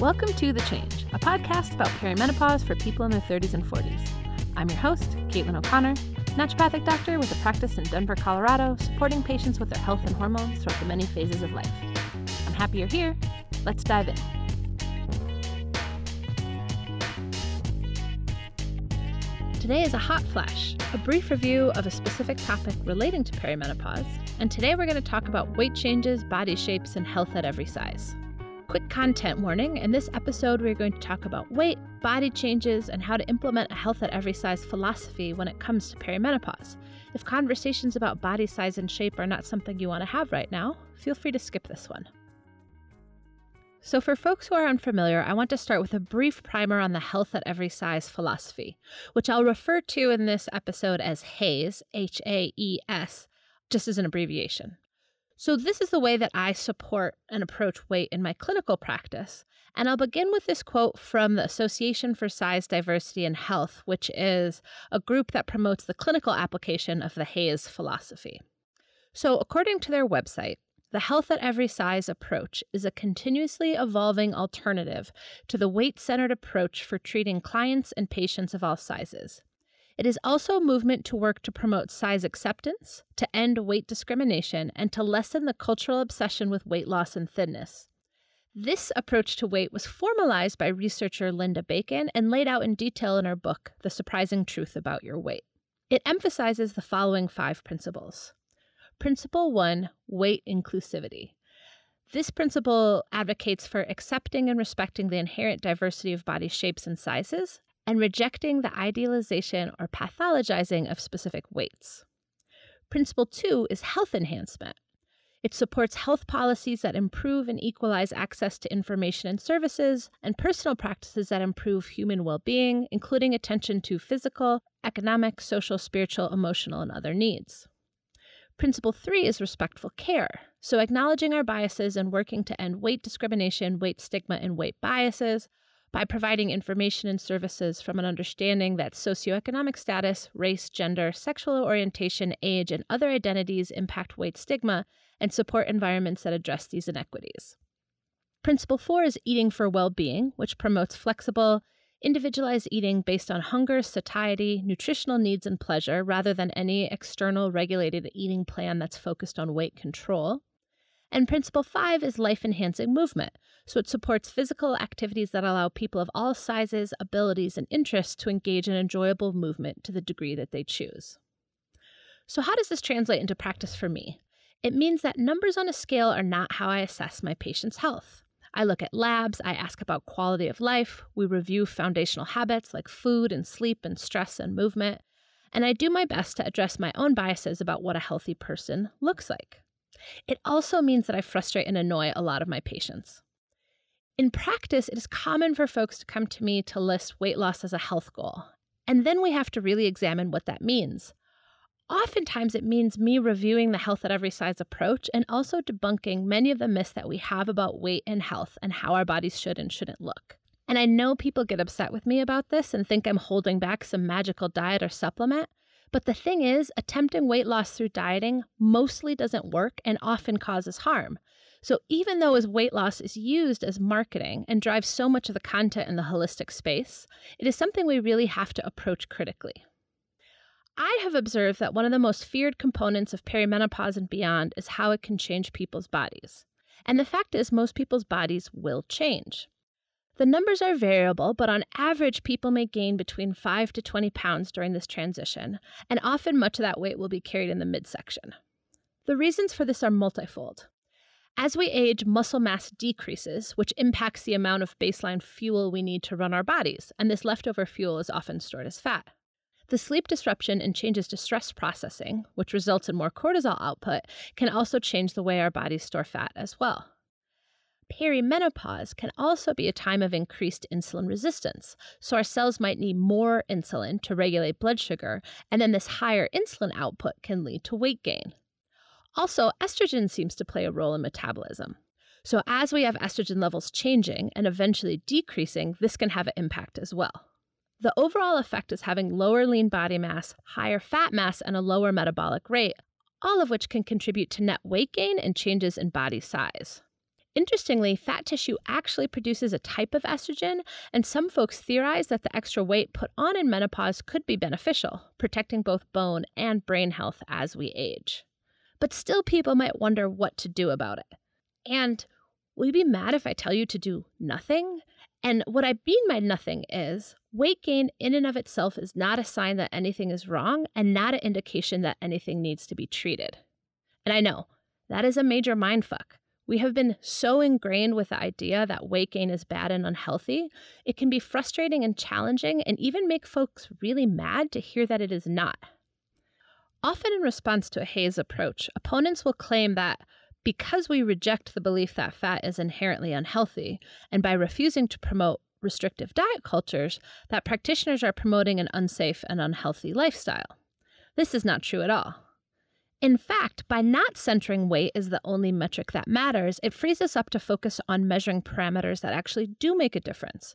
Welcome to The Change, a podcast about perimenopause for people in their 30s and 40s. I'm your host, Caitlin O'Connor, naturopathic doctor with a practice in Denver, Colorado, supporting patients with their health and hormones throughout the many phases of life. I'm happy you're here. Let's dive in. Today is a hot flash, a brief review of a specific topic relating to perimenopause, and today we're going to talk about weight changes, body shapes, and health at every size. Content warning in this episode, we're going to talk about weight, body changes, and how to implement a health at every size philosophy when it comes to perimenopause. If conversations about body size and shape are not something you want to have right now, feel free to skip this one. So, for folks who are unfamiliar, I want to start with a brief primer on the health at every size philosophy, which I'll refer to in this episode as HAES, H A E S, just as an abbreviation. So, this is the way that I support and approach weight in my clinical practice. And I'll begin with this quote from the Association for Size, Diversity, and Health, which is a group that promotes the clinical application of the HAES philosophy. So, according to their website, the health at every size approach is a continuously evolving alternative to the weight centered approach for treating clients and patients of all sizes. It is also a movement to work to promote size acceptance, to end weight discrimination, and to lessen the cultural obsession with weight loss and thinness. This approach to weight was formalized by researcher Linda Bacon and laid out in detail in her book, The Surprising Truth About Your Weight. It emphasizes the following five principles. Principle one weight inclusivity. This principle advocates for accepting and respecting the inherent diversity of body shapes and sizes, and rejecting the idealization or pathologizing of specific weights. Principle two is health enhancement. It supports health policies that improve and equalize access to information and services, and personal practices that improve human well being, including attention to physical, economic, social, spiritual, emotional, and other needs. Principle three is respectful care. So, acknowledging our biases and working to end weight discrimination, weight stigma, and weight biases by providing information and services from an understanding that socioeconomic status, race, gender, sexual orientation, age, and other identities impact weight stigma and support environments that address these inequities. Principle four is eating for well being, which promotes flexible, individualized eating based on hunger, satiety, nutritional needs, and pleasure rather than any external regulated eating plan that's focused on weight control. And principle five is life enhancing movement. So it supports physical activities that allow people of all sizes, abilities, and interests to engage in enjoyable movement to the degree that they choose. So, how does this translate into practice for me? It means that numbers on a scale are not how I assess my patient's health. I look at labs, I ask about quality of life, we review foundational habits like food and sleep and stress and movement, and I do my best to address my own biases about what a healthy person looks like. It also means that I frustrate and annoy a lot of my patients. In practice, it is common for folks to come to me to list weight loss as a health goal. And then we have to really examine what that means. Oftentimes, it means me reviewing the health at every size approach and also debunking many of the myths that we have about weight and health and how our bodies should and shouldn't look. And I know people get upset with me about this and think I'm holding back some magical diet or supplement, but the thing is, attempting weight loss through dieting mostly doesn't work and often causes harm. So, even though as weight loss is used as marketing and drives so much of the content in the holistic space, it is something we really have to approach critically. I have observed that one of the most feared components of perimenopause and beyond is how it can change people's bodies. And the fact is, most people's bodies will change. The numbers are variable, but on average, people may gain between 5 to 20 pounds during this transition, and often much of that weight will be carried in the midsection. The reasons for this are multifold. As we age, muscle mass decreases, which impacts the amount of baseline fuel we need to run our bodies, and this leftover fuel is often stored as fat. The sleep disruption and changes to stress processing, which results in more cortisol output, can also change the way our bodies store fat as well. Perimenopause can also be a time of increased insulin resistance, so our cells might need more insulin to regulate blood sugar, and then this higher insulin output can lead to weight gain. Also, estrogen seems to play a role in metabolism. So, as we have estrogen levels changing and eventually decreasing, this can have an impact as well. The overall effect is having lower lean body mass, higher fat mass, and a lower metabolic rate, all of which can contribute to net weight gain and changes in body size. Interestingly, fat tissue actually produces a type of estrogen, and some folks theorize that the extra weight put on in menopause could be beneficial, protecting both bone and brain health as we age. But still, people might wonder what to do about it. And will you be mad if I tell you to do nothing? And what I mean by nothing is weight gain in and of itself is not a sign that anything is wrong and not an indication that anything needs to be treated. And I know that is a major mindfuck. We have been so ingrained with the idea that weight gain is bad and unhealthy, it can be frustrating and challenging and even make folks really mad to hear that it is not. Often, in response to a HAES approach, opponents will claim that because we reject the belief that fat is inherently unhealthy, and by refusing to promote restrictive diet cultures, that practitioners are promoting an unsafe and unhealthy lifestyle. This is not true at all. In fact, by not centering weight as the only metric that matters, it frees us up to focus on measuring parameters that actually do make a difference.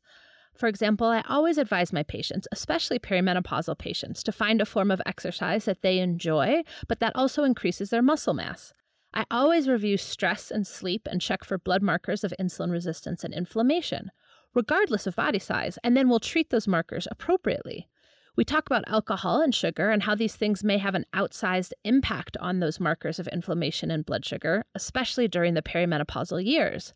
For example, I always advise my patients, especially perimenopausal patients, to find a form of exercise that they enjoy, but that also increases their muscle mass. I always review stress and sleep and check for blood markers of insulin resistance and inflammation, regardless of body size, and then we'll treat those markers appropriately. We talk about alcohol and sugar and how these things may have an outsized impact on those markers of inflammation and blood sugar, especially during the perimenopausal years.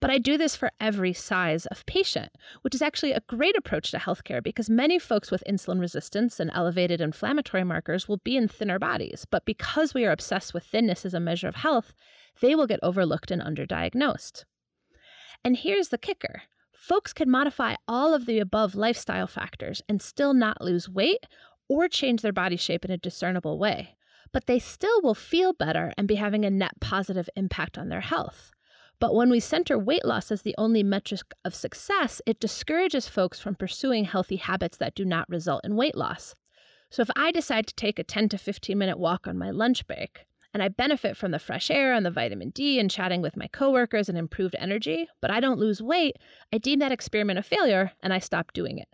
But I do this for every size of patient, which is actually a great approach to healthcare because many folks with insulin resistance and elevated inflammatory markers will be in thinner bodies. But because we are obsessed with thinness as a measure of health, they will get overlooked and underdiagnosed. And here's the kicker folks can modify all of the above lifestyle factors and still not lose weight or change their body shape in a discernible way. But they still will feel better and be having a net positive impact on their health. But when we center weight loss as the only metric of success, it discourages folks from pursuing healthy habits that do not result in weight loss. So if I decide to take a 10 to 15 minute walk on my lunch break, and I benefit from the fresh air and the vitamin D and chatting with my coworkers and improved energy, but I don't lose weight, I deem that experiment a failure and I stop doing it.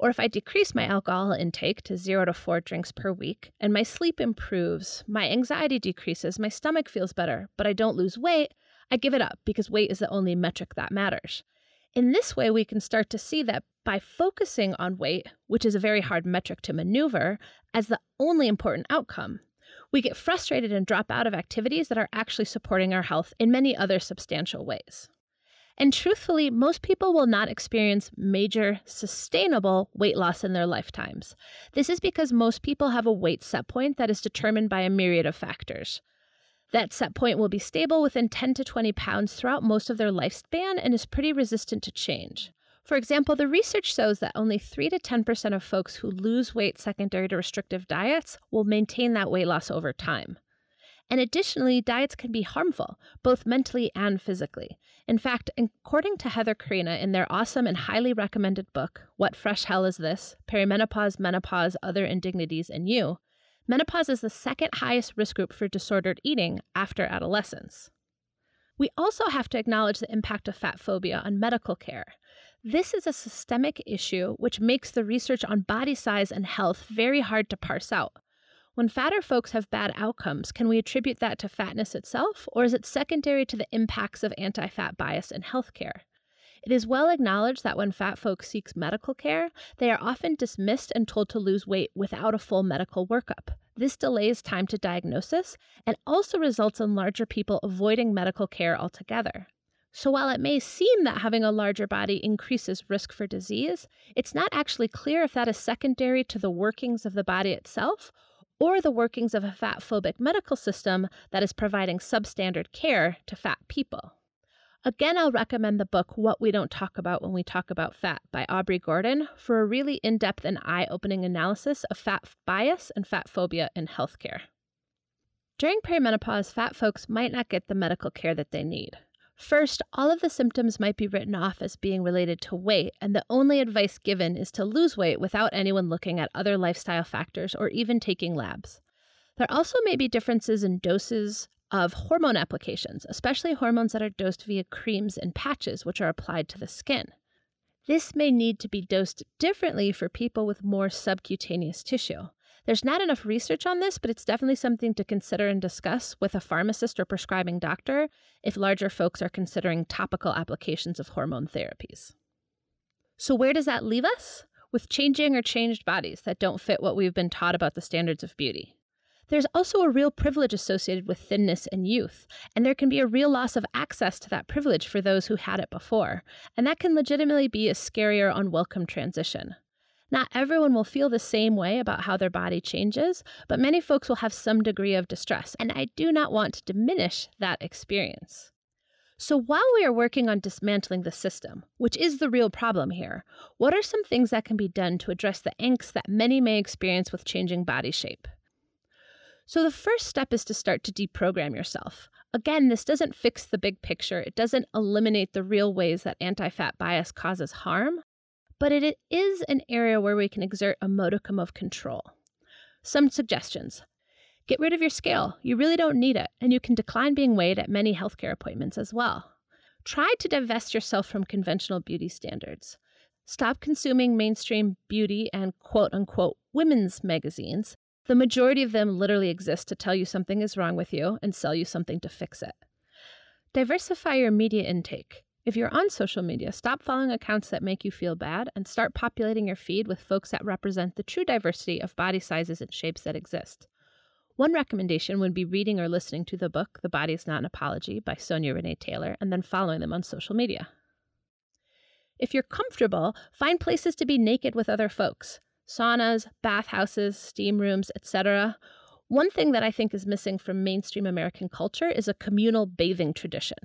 Or if I decrease my alcohol intake to zero to four drinks per week and my sleep improves, my anxiety decreases, my stomach feels better, but I don't lose weight, I give it up because weight is the only metric that matters. In this way, we can start to see that by focusing on weight, which is a very hard metric to maneuver, as the only important outcome, we get frustrated and drop out of activities that are actually supporting our health in many other substantial ways. And truthfully, most people will not experience major sustainable weight loss in their lifetimes. This is because most people have a weight set point that is determined by a myriad of factors. That set point will be stable within 10 to 20 pounds throughout most of their lifespan and is pretty resistant to change. For example, the research shows that only 3 to 10% of folks who lose weight secondary to restrictive diets will maintain that weight loss over time. And additionally, diets can be harmful, both mentally and physically. In fact, according to Heather Corinna in their awesome and highly recommended book, What Fresh Hell Is This? Perimenopause, Menopause, Other Indignities, and You, menopause is the second highest risk group for disordered eating after adolescence. We also have to acknowledge the impact of fat phobia on medical care. This is a systemic issue which makes the research on body size and health very hard to parse out. When fatter folks have bad outcomes, can we attribute that to fatness itself, or is it secondary to the impacts of anti fat bias in healthcare? It is well acknowledged that when fat folks seek medical care, they are often dismissed and told to lose weight without a full medical workup. This delays time to diagnosis and also results in larger people avoiding medical care altogether. So while it may seem that having a larger body increases risk for disease, it's not actually clear if that is secondary to the workings of the body itself or the workings of a fat phobic medical system that is providing substandard care to fat people. Again, I'll recommend the book What We Don't Talk About When We Talk About Fat by Aubrey Gordon for a really in depth and eye opening analysis of fat bias and fat phobia in healthcare. During perimenopause, fat folks might not get the medical care that they need. First, all of the symptoms might be written off as being related to weight, and the only advice given is to lose weight without anyone looking at other lifestyle factors or even taking labs. There also may be differences in doses of hormone applications, especially hormones that are dosed via creams and patches, which are applied to the skin. This may need to be dosed differently for people with more subcutaneous tissue. There's not enough research on this, but it's definitely something to consider and discuss with a pharmacist or prescribing doctor if larger folks are considering topical applications of hormone therapies. So, where does that leave us? With changing or changed bodies that don't fit what we've been taught about the standards of beauty. There's also a real privilege associated with thinness and youth, and there can be a real loss of access to that privilege for those who had it before, and that can legitimately be a scarier, unwelcome transition. Not everyone will feel the same way about how their body changes, but many folks will have some degree of distress, and I do not want to diminish that experience. So, while we are working on dismantling the system, which is the real problem here, what are some things that can be done to address the angst that many may experience with changing body shape? So, the first step is to start to deprogram yourself. Again, this doesn't fix the big picture, it doesn't eliminate the real ways that anti fat bias causes harm, but it is an area where we can exert a modicum of control. Some suggestions get rid of your scale. You really don't need it, and you can decline being weighed at many healthcare appointments as well. Try to divest yourself from conventional beauty standards. Stop consuming mainstream beauty and quote unquote women's magazines. The majority of them literally exist to tell you something is wrong with you and sell you something to fix it. Diversify your media intake. If you're on social media, stop following accounts that make you feel bad and start populating your feed with folks that represent the true diversity of body sizes and shapes that exist. One recommendation would be reading or listening to the book The Body is Not an Apology by Sonya Renee Taylor and then following them on social media. If you're comfortable, find places to be naked with other folks saunas, bathhouses, steam rooms, etc. One thing that I think is missing from mainstream American culture is a communal bathing tradition.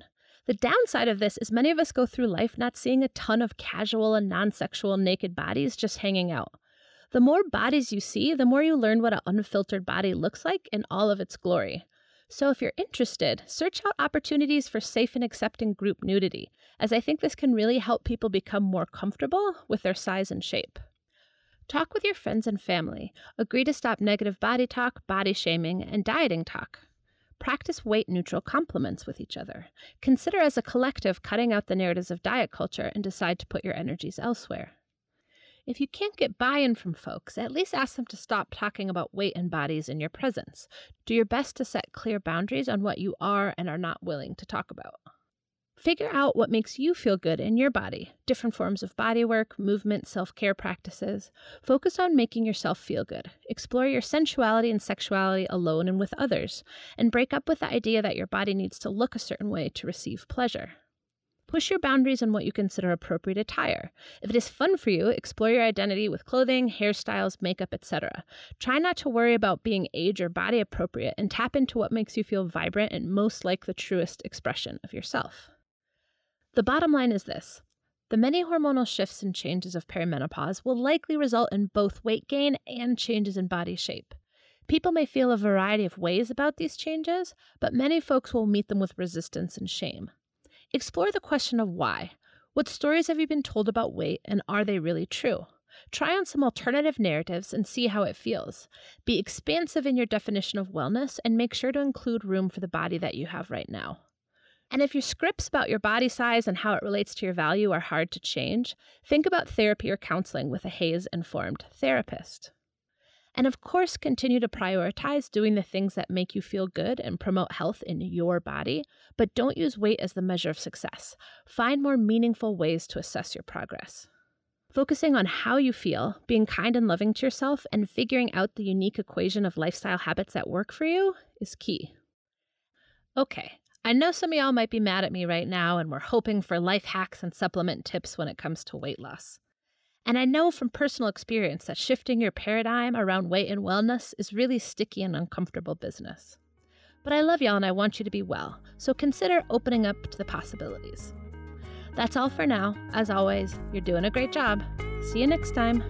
The downside of this is many of us go through life not seeing a ton of casual and non sexual naked bodies just hanging out. The more bodies you see, the more you learn what an unfiltered body looks like in all of its glory. So, if you're interested, search out opportunities for safe and accepting group nudity, as I think this can really help people become more comfortable with their size and shape. Talk with your friends and family. Agree to stop negative body talk, body shaming, and dieting talk. Practice weight neutral compliments with each other. Consider as a collective cutting out the narratives of diet culture and decide to put your energies elsewhere. If you can't get buy in from folks, at least ask them to stop talking about weight and bodies in your presence. Do your best to set clear boundaries on what you are and are not willing to talk about. Figure out what makes you feel good in your body. Different forms of body work, movement, self care practices. Focus on making yourself feel good. Explore your sensuality and sexuality alone and with others. And break up with the idea that your body needs to look a certain way to receive pleasure. Push your boundaries on what you consider appropriate attire. If it is fun for you, explore your identity with clothing, hairstyles, makeup, etc. Try not to worry about being age or body appropriate and tap into what makes you feel vibrant and most like the truest expression of yourself. The bottom line is this the many hormonal shifts and changes of perimenopause will likely result in both weight gain and changes in body shape. People may feel a variety of ways about these changes, but many folks will meet them with resistance and shame. Explore the question of why. What stories have you been told about weight, and are they really true? Try on some alternative narratives and see how it feels. Be expansive in your definition of wellness and make sure to include room for the body that you have right now. And if your scripts about your body size and how it relates to your value are hard to change, think about therapy or counseling with a HAES informed therapist. And of course, continue to prioritize doing the things that make you feel good and promote health in your body, but don't use weight as the measure of success. Find more meaningful ways to assess your progress. Focusing on how you feel, being kind and loving to yourself, and figuring out the unique equation of lifestyle habits that work for you is key. Okay, I know some of y'all might be mad at me right now, and we're hoping for life hacks and supplement tips when it comes to weight loss. And I know from personal experience that shifting your paradigm around weight and wellness is really sticky and uncomfortable business. But I love y'all and I want you to be well, so consider opening up to the possibilities. That's all for now. As always, you're doing a great job. See you next time.